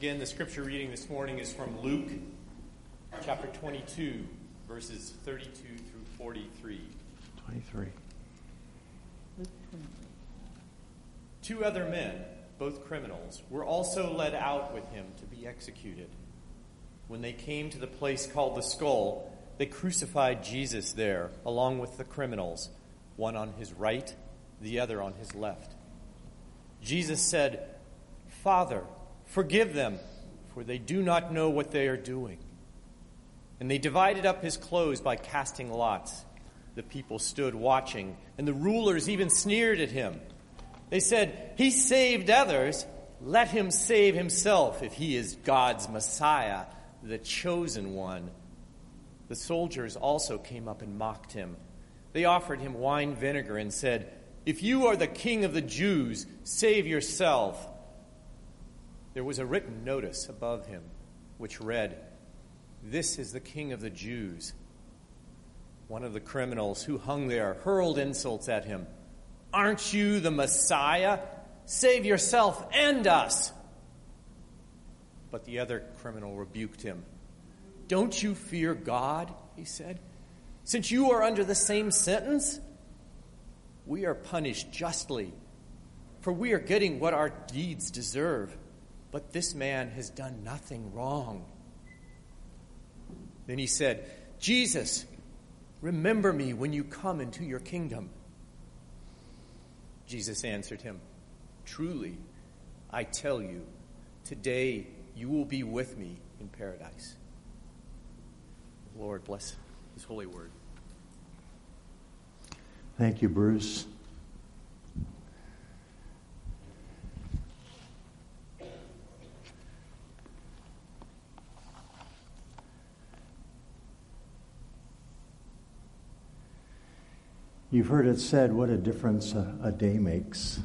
Again, the scripture reading this morning is from Luke chapter 22, verses 32 through 43. 23. Two other men, both criminals, were also led out with him to be executed. When they came to the place called the skull, they crucified Jesus there, along with the criminals, one on his right, the other on his left. Jesus said, Father, Forgive them, for they do not know what they are doing. And they divided up his clothes by casting lots. The people stood watching, and the rulers even sneered at him. They said, He saved others. Let him save himself if he is God's Messiah, the chosen one. The soldiers also came up and mocked him. They offered him wine vinegar and said, If you are the king of the Jews, save yourself. There was a written notice above him which read, This is the King of the Jews. One of the criminals who hung there hurled insults at him. Aren't you the Messiah? Save yourself and us. But the other criminal rebuked him. Don't you fear God? He said. Since you are under the same sentence, we are punished justly, for we are getting what our deeds deserve. But this man has done nothing wrong. Then he said, Jesus, remember me when you come into your kingdom. Jesus answered him, Truly, I tell you, today you will be with me in paradise. Lord, bless his holy word. Thank you, Bruce. You've heard it said, what a difference a, a day makes.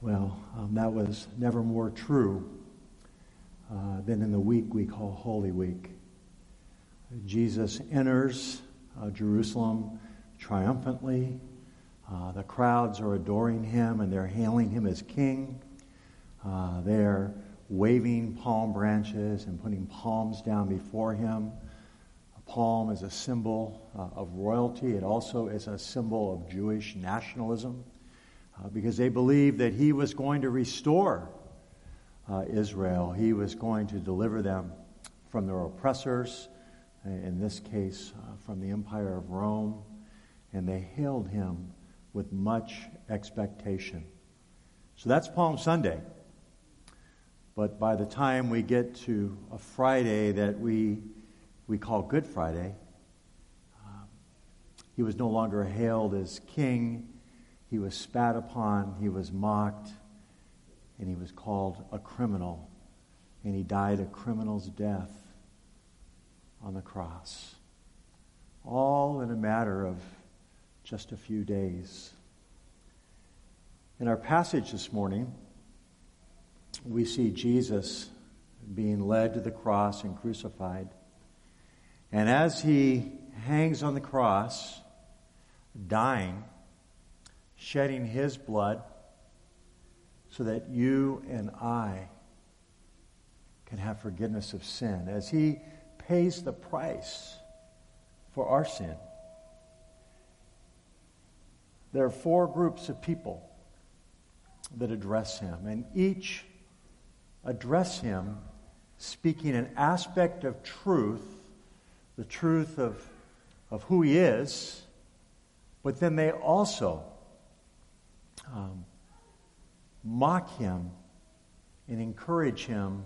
Well, um, that was never more true uh, than in the week we call Holy Week. Jesus enters uh, Jerusalem triumphantly. Uh, the crowds are adoring him and they're hailing him as king. Uh, they're waving palm branches and putting palms down before him palm is a symbol uh, of royalty. It also is a symbol of Jewish nationalism uh, because they believed that he was going to restore uh, Israel. He was going to deliver them from their oppressors, in this case, uh, from the Empire of Rome. And they hailed him with much expectation. So that's Palm Sunday. But by the time we get to a Friday that we we call Good Friday, um, he was no longer hailed as king. He was spat upon, he was mocked, and he was called a criminal. And he died a criminal's death on the cross. All in a matter of just a few days. In our passage this morning, we see Jesus being led to the cross and crucified. And as he hangs on the cross, dying, shedding his blood, so that you and I can have forgiveness of sin, as he pays the price for our sin. There are four groups of people that address him, and each address him speaking an aspect of truth the truth of, of who he is, but then they also um, mock him and encourage him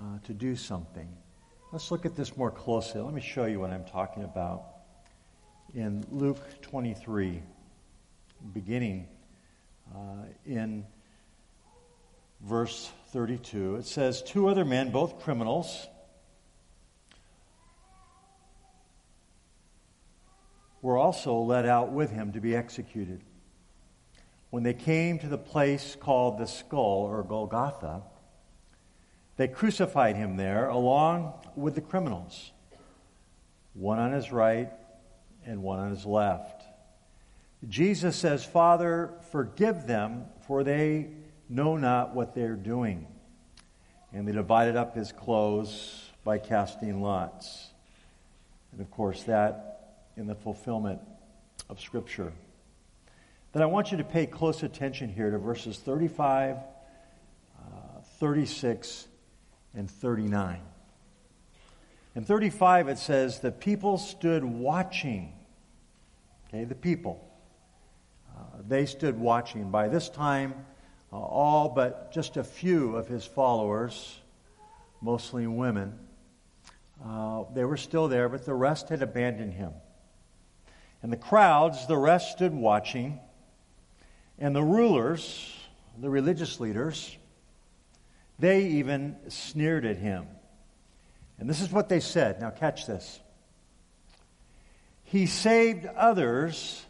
uh, to do something. Let's look at this more closely. Let me show you what I'm talking about. In Luke 23, beginning uh, in verse 32, it says, Two other men, both criminals, were also led out with him to be executed. When they came to the place called the skull or Golgotha, they crucified him there along with the criminals, one on his right and one on his left. Jesus says, Father, forgive them, for they know not what they're doing. And they divided up his clothes by casting lots. And of course, that in the fulfillment of Scripture. Then I want you to pay close attention here to verses 35, uh, 36, and 39. In 35, it says, The people stood watching. Okay, the people. Uh, they stood watching. By this time, uh, all but just a few of his followers, mostly women, uh, they were still there, but the rest had abandoned him. And the crowds, the rest stood watching. And the rulers, the religious leaders, they even sneered at him. And this is what they said. Now, catch this. He saved others.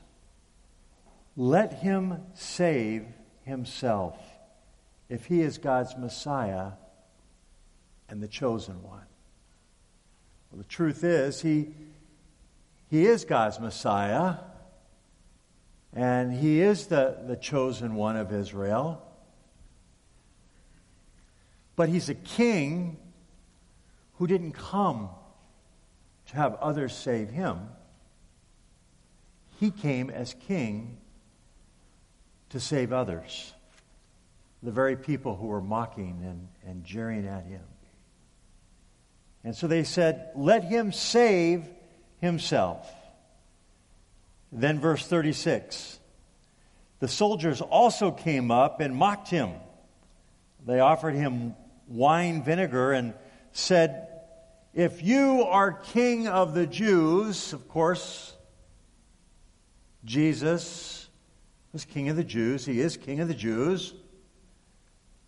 Let him save himself if he is God's Messiah and the chosen one. Well, the truth is, he, he is God's Messiah, and he is the, the chosen one of Israel. But he's a king who didn't come to have others save him. He came as king to save others, the very people who were mocking and, and jeering at him. And so they said, Let him save himself. Then, verse 36 the soldiers also came up and mocked him. They offered him wine vinegar and said, If you are king of the Jews, of course, Jesus was king of the Jews. He is king of the Jews.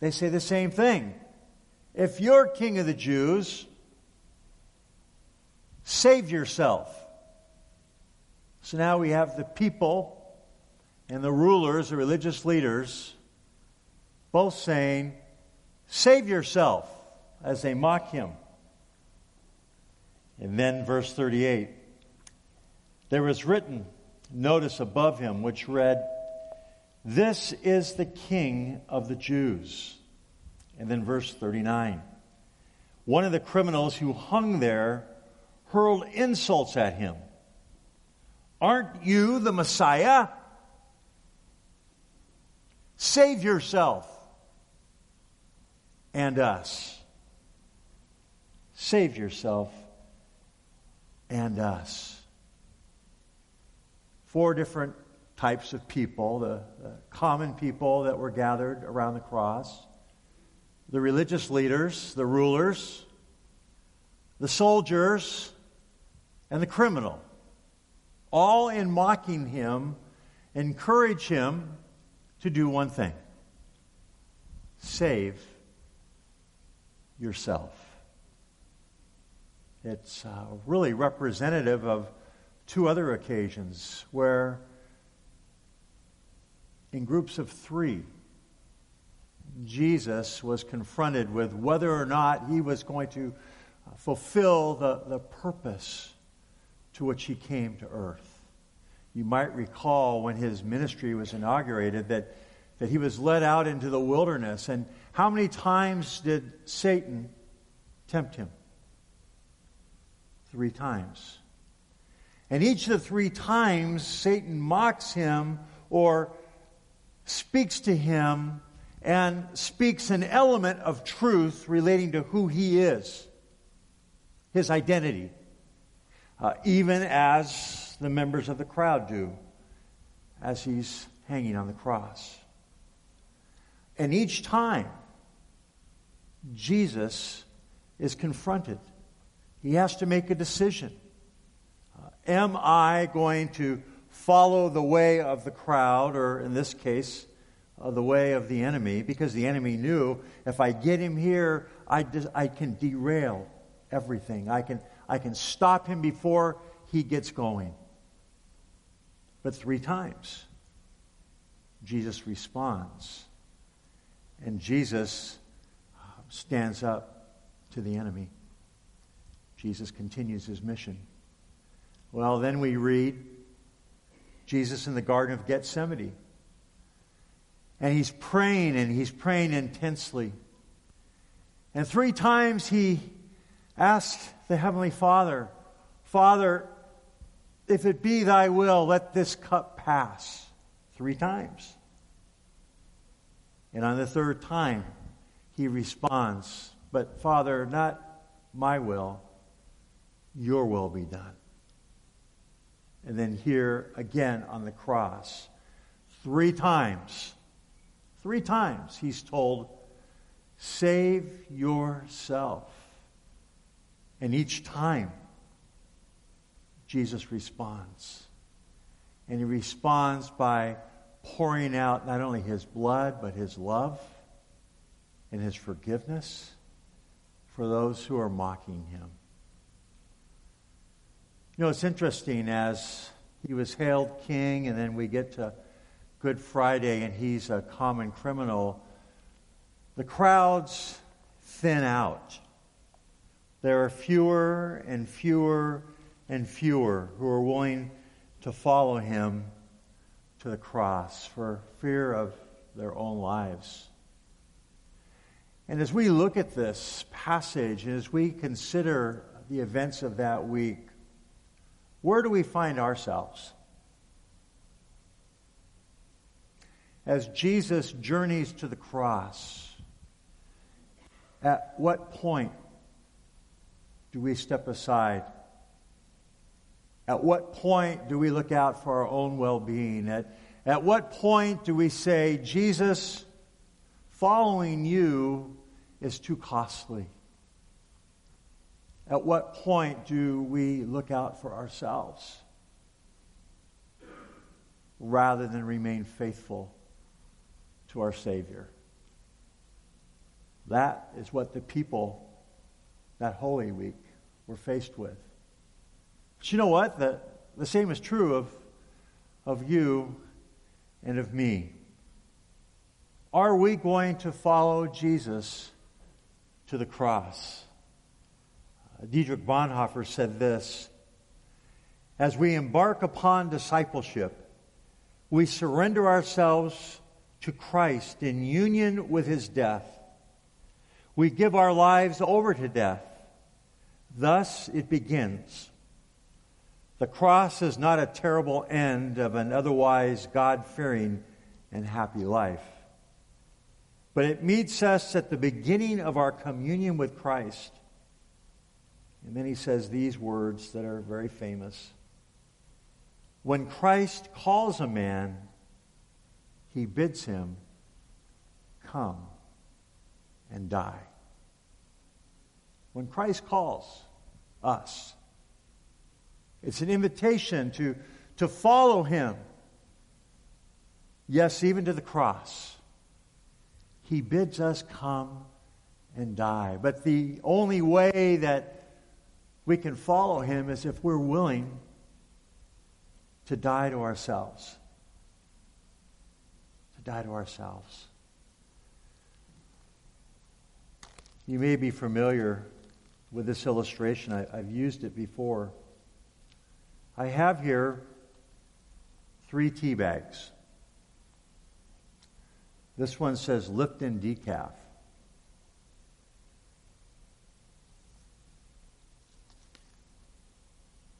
They say the same thing. If you're king of the Jews, save yourself. So now we have the people and the rulers, the religious leaders, both saying, Save yourself, as they mock him. And then, verse 38 there was written notice above him which read, This is the King of the Jews. And then, verse 39 one of the criminals who hung there hurled insults at him. Aren't you the Messiah? Save yourself and us. Save yourself and us. Four different types of people the, the, common people that were gathered around the cross, the religious leaders, the rulers, the soldiers, and the criminal. All in mocking him, encourage him to do one thing save yourself. It's uh, really representative of two other occasions where, in groups of three, Jesus was confronted with whether or not he was going to fulfill the, the purpose to which he came to earth. You might recall when his ministry was inaugurated that, that he was led out into the wilderness. And how many times did Satan tempt him? Three times. And each of the three times, Satan mocks him or speaks to him and speaks an element of truth relating to who he is, his identity, uh, even as the members of the crowd do as he's hanging on the cross. And each time, Jesus is confronted. He has to make a decision. Uh, am I going to follow the way of the crowd, or in this case, uh, the way of the enemy? Because the enemy knew if I get him here, I, I can derail everything. I can, I can stop him before he gets going. But three times, Jesus responds. And Jesus uh, stands up to the enemy. Jesus continues his mission. Well, then we read Jesus in the Garden of Gethsemane. And he's praying and he's praying intensely. And three times he asked the Heavenly Father, Father, if it be thy will, let this cup pass. Three times. And on the third time, he responds, But Father, not my will, your will be done. And then here again on the cross, three times, three times he's told, Save yourself. And each time, Jesus responds. And he responds by pouring out not only his blood, but his love and his forgiveness for those who are mocking him. You know, it's interesting as he was hailed king, and then we get to Good Friday, and he's a common criminal. The crowds thin out. There are fewer and fewer and fewer who are willing to follow him to the cross for fear of their own lives. And as we look at this passage, and as we consider the events of that week, where do we find ourselves? As Jesus journeys to the cross, at what point do we step aside at what point do we look out for our own well being? At, at what point do we say, Jesus, following you is too costly? At what point do we look out for ourselves rather than remain faithful to our Savior? That is what the people that Holy Week we're faced with. But you know what? The, the same is true of, of you and of me. Are we going to follow Jesus to the cross? Uh, Dietrich Bonhoeffer said this As we embark upon discipleship, we surrender ourselves to Christ in union with his death. We give our lives over to death. Thus it begins the cross is not a terrible end of an otherwise God fearing and happy life. But it meets us at the beginning of our communion with Christ. And then he says these words that are very famous. When Christ calls a man, he bids him come and die. When Christ calls us, it's an invitation to, to follow him. Yes, even to the cross. He bids us come and die. But the only way that we can follow him is if we're willing to die to ourselves. To die to ourselves. You may be familiar with this illustration. I, have used it before. I have here three tea bags. This one says Lipton decaf.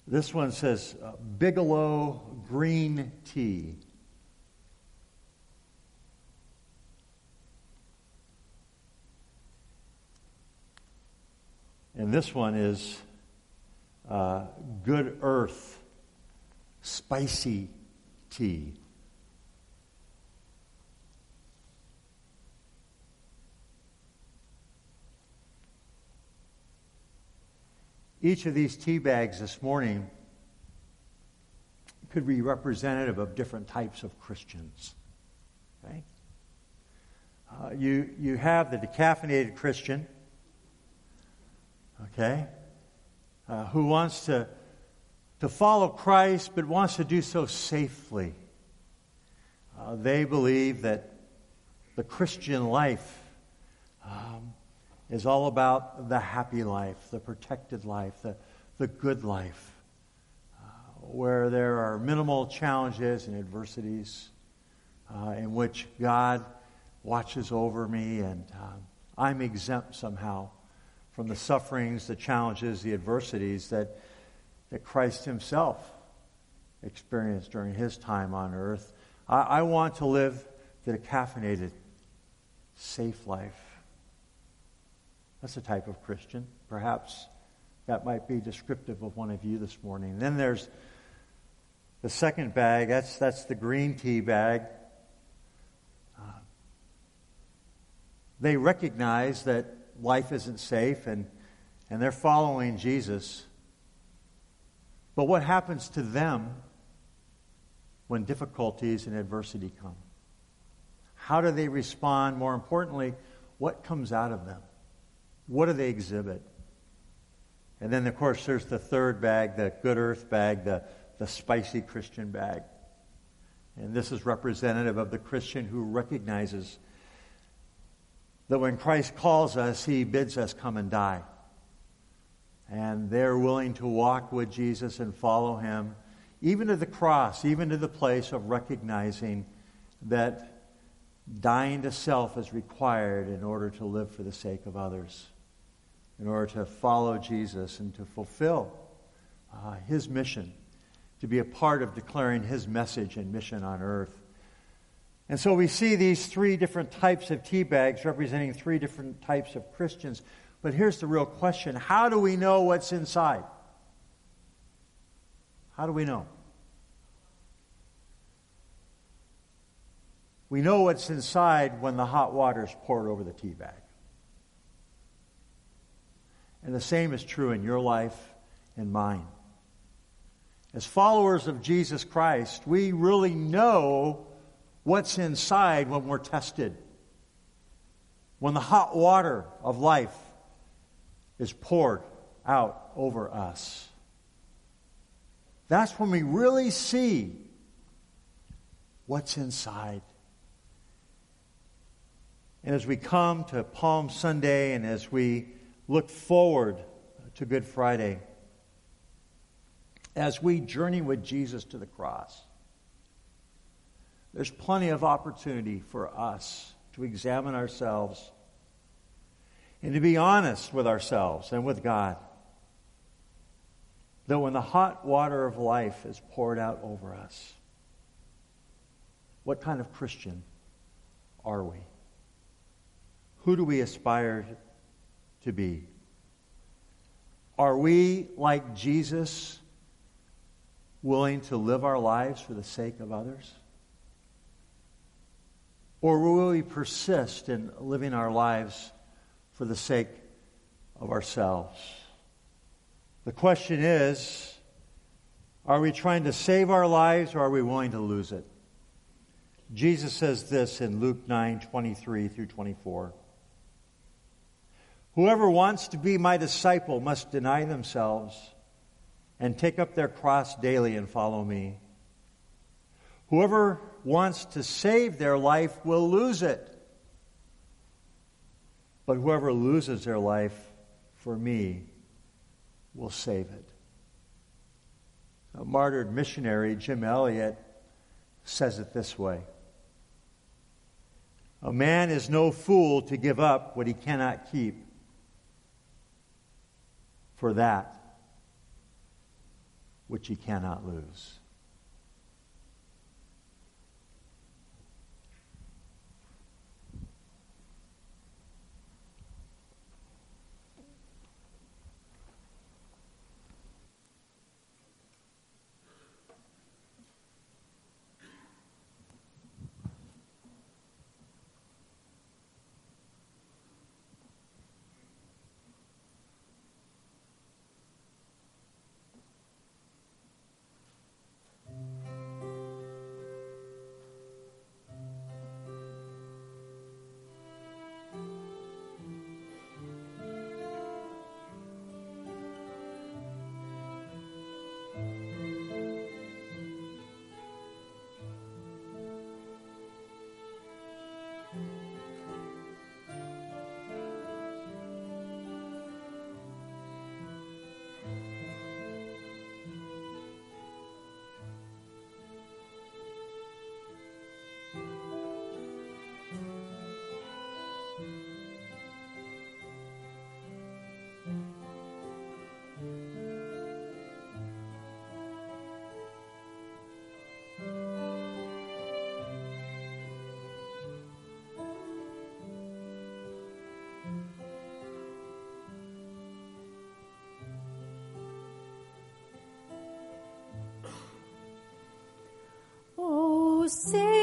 This one says uh, Bigelow green tea. And this one is uh, Good Earth spicy tea. Each of these tea bags this morning could be representative of different types of Christians. Okay? Uh, you, you have the decaffeinated Christian, okay, uh, who wants to to follow Christ but wants to do so safely. Uh, they believe that the Christian life um, is all about the happy life, the protected life, the, the good life, uh, where there are minimal challenges and adversities, uh, in which God watches over me and um, I'm exempt somehow from the sufferings, the challenges, the adversities that, that Christ Himself experienced during His time on earth. I, I want to live the caffeinated, safe life. That's a type of Christian. Perhaps that might be descriptive of one of you this morning. Then there's the second bag. That's, that's the green tea bag. Uh, they recognize that life isn't safe and, and they're following Jesus. But what happens to them when difficulties and adversity come? How do they respond? More importantly, what comes out of them? What do they exhibit? And then, of course, there's the third bag, the good earth bag, the, the spicy Christian bag. And this is representative of the Christian who recognizes that when Christ calls us, he bids us come and die. And they're willing to walk with Jesus and follow him, even to the cross, even to the place of recognizing that dying to self is required in order to live for the sake of others in order to follow Jesus and to fulfill uh, his mission, to be a part of declaring his message and mission on earth. And so we see these three different types of tea bags representing three different types of Christians. But here's the real question how do we know what's inside? How do we know? We know what's inside when the hot water is poured over the tea bag. And the same is true in your life and mine. As followers of Jesus Christ, we really know what's inside when we're tested. When the hot water of life is poured out over us. That's when we really see what's inside. And as we come to Palm Sunday and as we look forward to Good Friday as we journey with Jesus to the cross. There's plenty of opportunity for us to examine ourselves and to be honest with ourselves and with God. That when the hot water of life is poured out over us, what kind of Christian are we? Who do we aspire to be? Are we, like Jesus, willing to live our lives for the sake of others? Or will we persist in living our lives for the sake of ourselves? The question is are we trying to save our lives or are we willing to lose it? Jesus says this in Luke 9 23 through 24. Whoever wants to be my disciple must deny themselves and take up their cross daily and follow me. Whoever wants to save their life will lose it. But whoever loses their life for me will save it. A martyred missionary, Jim Elliot, says it this way A man is no fool to give up what he cannot keep for that which he cannot lose. Sacred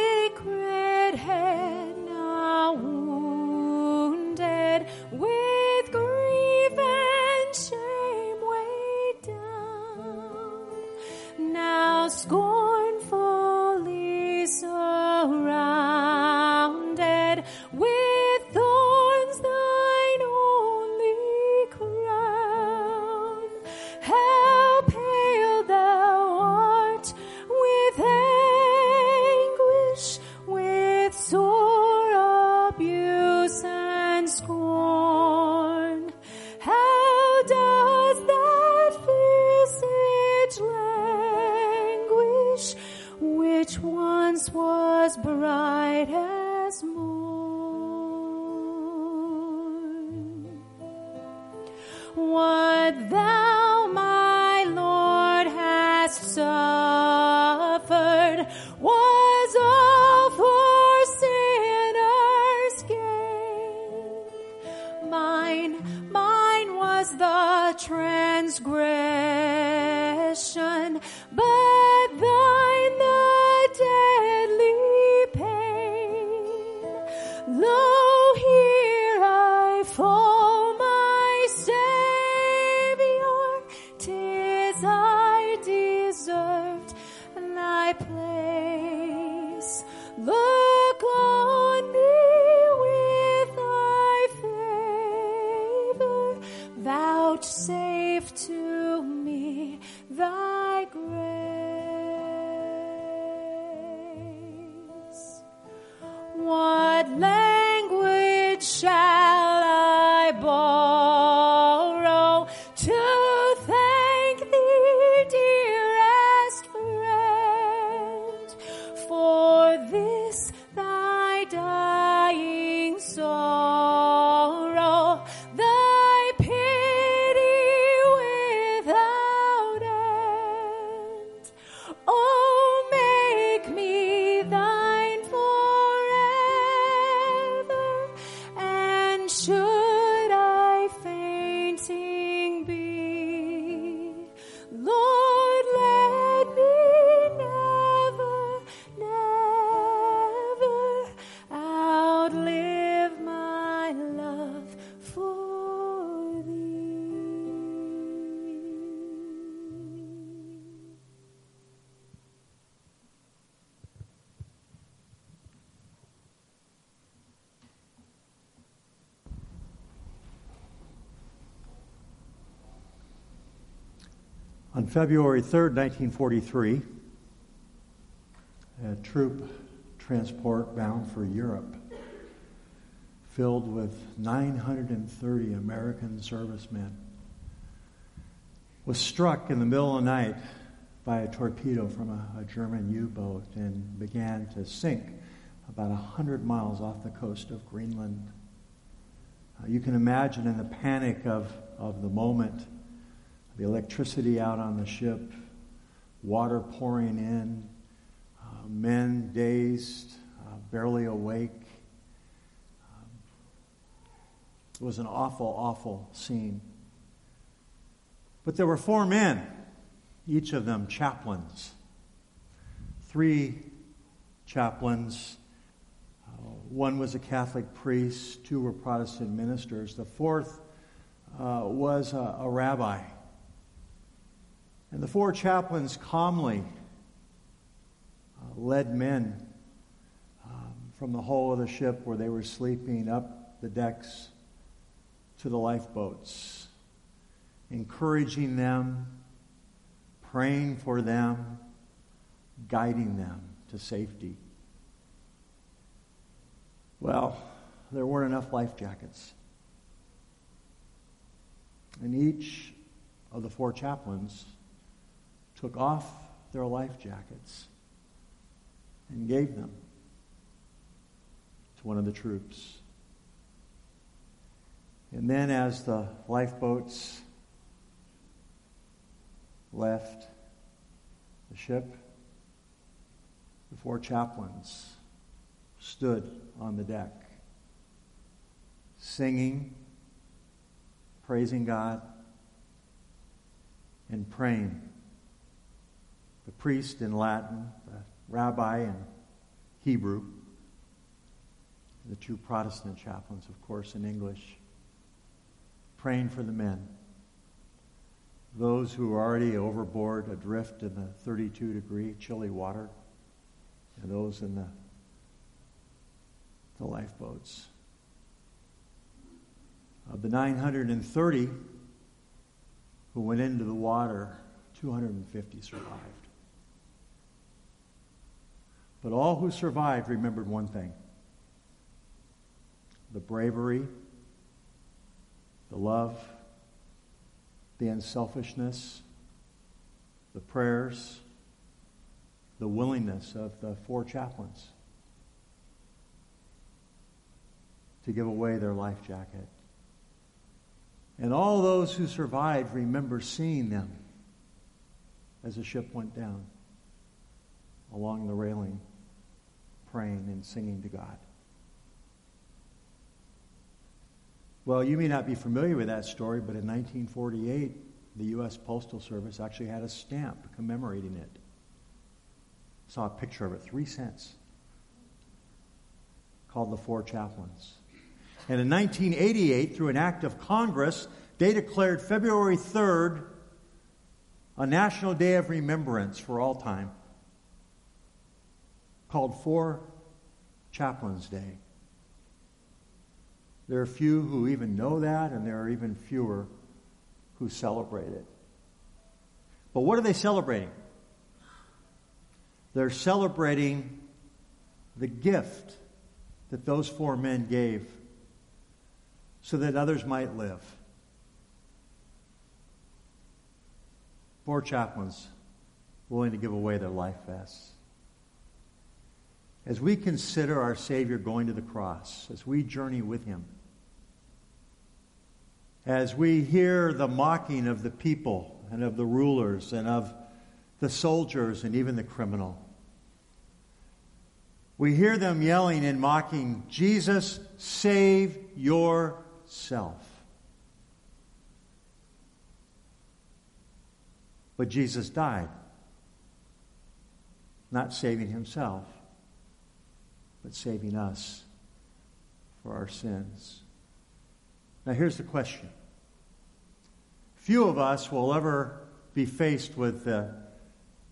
transgression, On February 3rd, 1943, a troop transport bound for Europe, filled with 930 American servicemen, was struck in the middle of the night by a torpedo from a, a German U boat and began to sink about 100 miles off the coast of Greenland. Uh, you can imagine in the panic of, of the moment, the electricity out on the ship, water pouring in, uh, men dazed, uh, barely awake. Um, it was an awful, awful scene. But there were four men, each of them chaplains. Three chaplains. Uh, one was a Catholic priest, two were Protestant ministers. The fourth uh, was a, a rabbi. And the four chaplains calmly uh, led men um, from the hull of the ship where they were sleeping up the decks to the lifeboats, encouraging them, praying for them, guiding them to safety. Well, there weren't enough life jackets. And each of the four chaplains took off their life jackets and gave them to one of the troops. And then, as the lifeboats left the ship, the four chaplains stood on the deck, singing, praising God, and praying. The priest in Latin, the rabbi in Hebrew. The two Protestant chaplains, of course, in English. Praying for the men. Those who are already overboard, adrift in the 32 degree chilly water, and those in the, the lifeboats. Of the 930 who went into the water, 250 survived. But all who survived remembered one thing the bravery, the love, the unselfishness, the prayers, the willingness of the four chaplains to give away their life jacket. And all those who survived remember seeing them as the ship went down along the railing, praying and singing to God. Well, you may not be familiar with that story, but in 1948, the U.S. Postal Service actually had a stamp commemorating it. Saw a picture of it, three cents, called the Four Chaplains. And in 1988, through an act of Congress, they declared February 3rd a national day of remembrance for all time called Four Chaplains Day. There are few who even know that, and there are even fewer who celebrate it. But what are they celebrating? They're celebrating the gift that those four men gave so that others might live. Four chaplains willing to give away their life vests. As we consider our Savior going to the cross, as we journey with Him, as we hear the mocking of the people and of the rulers and of the soldiers and even the criminal. We hear them yelling and mocking, Jesus, save yourself. But Jesus died, not saving himself, but saving us for our sins. Now, here's the question Few of us will ever be faced with the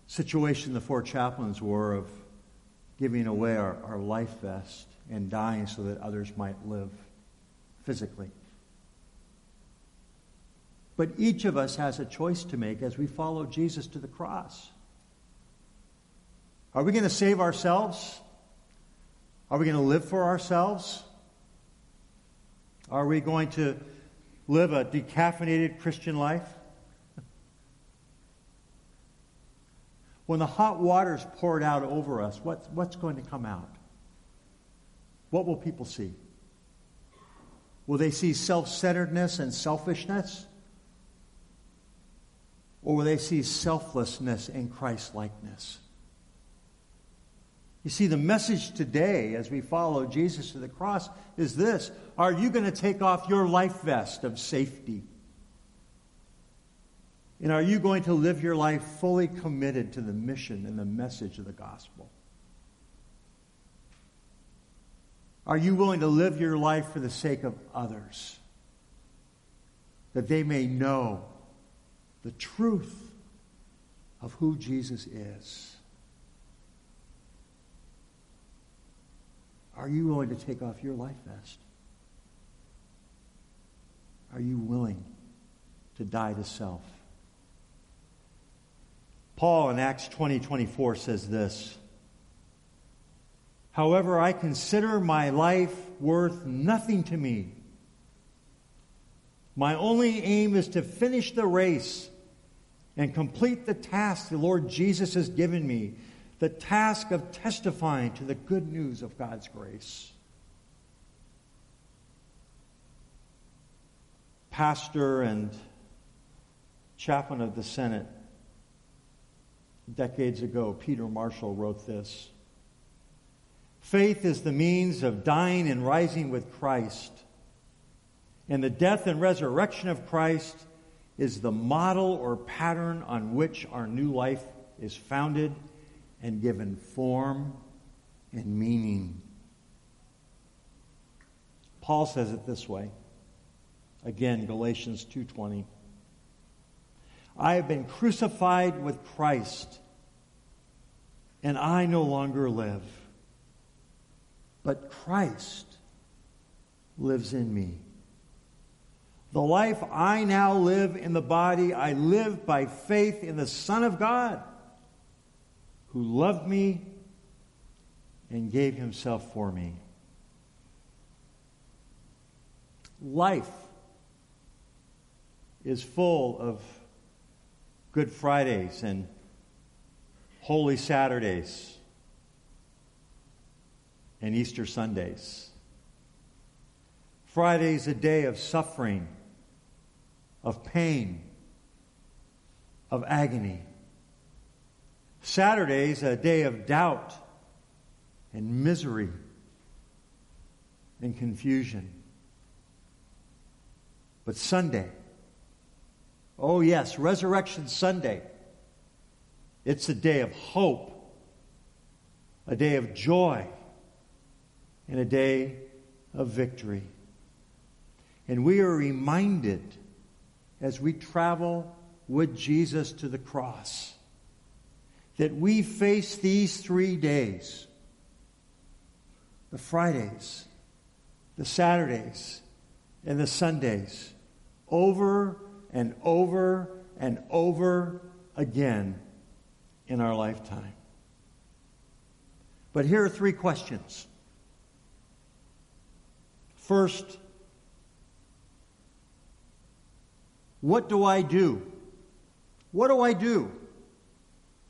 situation the four chaplains were of giving away our, our life vest and dying so that others might live physically. But each of us has a choice to make as we follow Jesus to the cross. Are we going to save ourselves? Are we going to live for ourselves? Are we going to live a decaffeinated Christian life? When the hot water is poured out over us, what, what's going to come out? What will people see? Will they see self centeredness and selfishness? Or will they see selflessness and Christ likeness? You see, the message today as we follow Jesus to the cross is this Are you going to take off your life vest of safety? And are you going to live your life fully committed to the mission and the message of the gospel? Are you willing to live your life for the sake of others? That they may know the truth of who Jesus is. Are you willing to take off your life vest? Are you willing to die to self? Paul in Acts 20 24 says this However, I consider my life worth nothing to me. My only aim is to finish the race and complete the task the Lord Jesus has given me the task of testifying to the good news of God's grace. Pastor and chaplain of the Senate decades ago, Peter Marshall, wrote this Faith is the means of dying and rising with Christ. And the death and resurrection of Christ is the model or pattern on which our new life is founded and given form and meaning. Paul says it this way. Again, Galatians 2:20. I have been crucified with Christ, and I no longer live, but Christ lives in me. The life I now live in the body, I live by faith in the Son of God, who loved me and gave himself for me. Life is full of Good Fridays and Holy Saturdays and Easter Sundays. Friday is a day of suffering, of pain, of agony. Saturday is a day of doubt and misery and confusion. But Sunday, oh yes, Resurrection Sunday, it's a day of hope, a day of joy, and a day of victory. And we are reminded as we travel with Jesus to the cross that we face these three days the Fridays, the Saturdays, and the Sundays over and over and over again in our lifetime. But here are three questions. First, What do I do? What do I do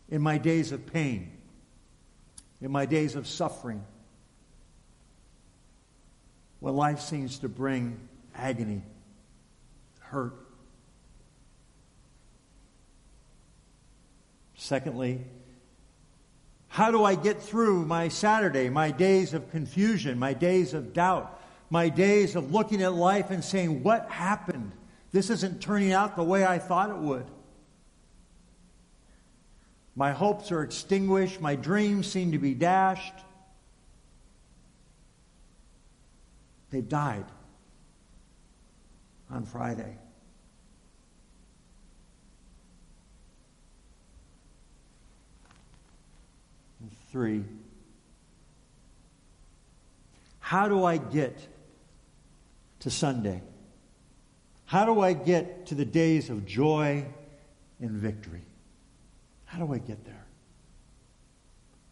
in my days of pain, in my days of suffering, when life seems to bring agony, hurt? Secondly, how do I get through my Saturday, my days of confusion, my days of doubt, my days of looking at life and saying, What happened? This isn't turning out the way I thought it would. My hopes are extinguished. My dreams seem to be dashed. They've died on Friday. Three, how do I get to Sunday? How do I get to the days of joy and victory? How do I get there?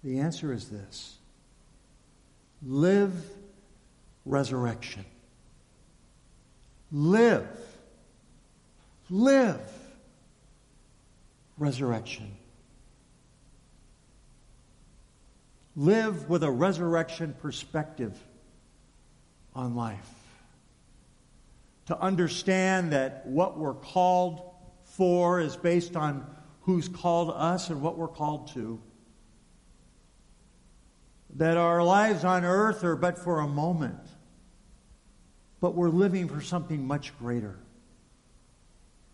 The answer is this live resurrection. Live. Live resurrection. Live with a resurrection perspective on life to understand that what we're called for is based on who's called us and what we're called to. That our lives on earth are but for a moment, but we're living for something much greater.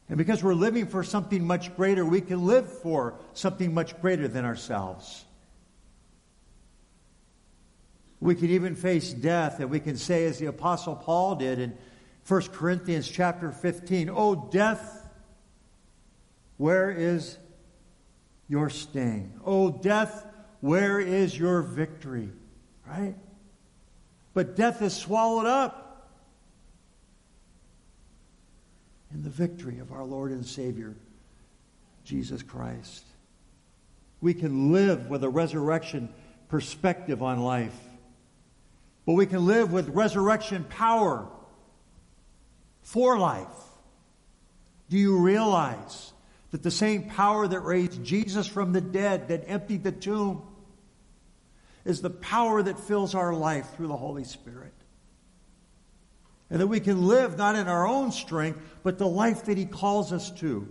And because we're living for something much greater, we can live for something much greater than ourselves. We can even face death, and we can say, as the Apostle Paul did in 1 Corinthians chapter 15. Oh, death, where is your sting? Oh, death, where is your victory? Right? But death is swallowed up in the victory of our Lord and Savior, Jesus Christ. We can live with a resurrection perspective on life, but we can live with resurrection power for life. Do you realize that the same power that raised Jesus from the dead, that emptied the tomb, is the power that fills our life through the Holy Spirit? And that we can live not in our own strength, but the life that He calls us to.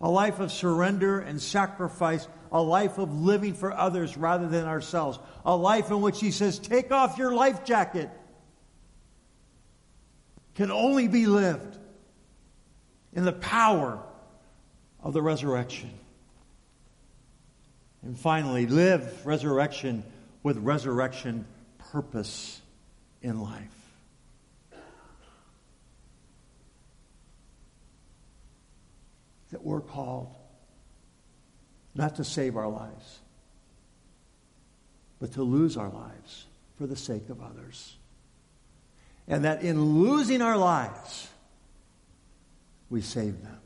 A life of surrender and sacrifice, a life of living for others rather than ourselves, a life in which He says, Take off your life jacket can only be lived in the power of the resurrection. And finally, live resurrection with resurrection purpose in life. That we're called not to save our lives, but to lose our lives for the sake of others. And that in losing our lives, we save them.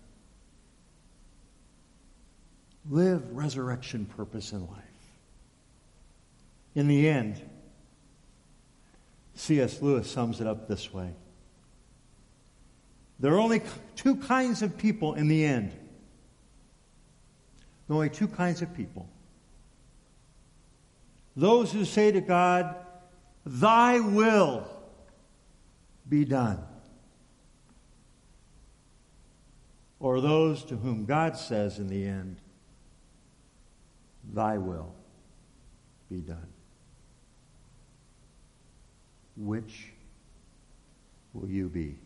Live resurrection purpose in life. In the end, C.S. Lewis sums it up this way There are only two kinds of people in the end. There are only two kinds of people. Those who say to God, Thy will be done. Or those to whom God says in the end, Thy will be done. Which will you be?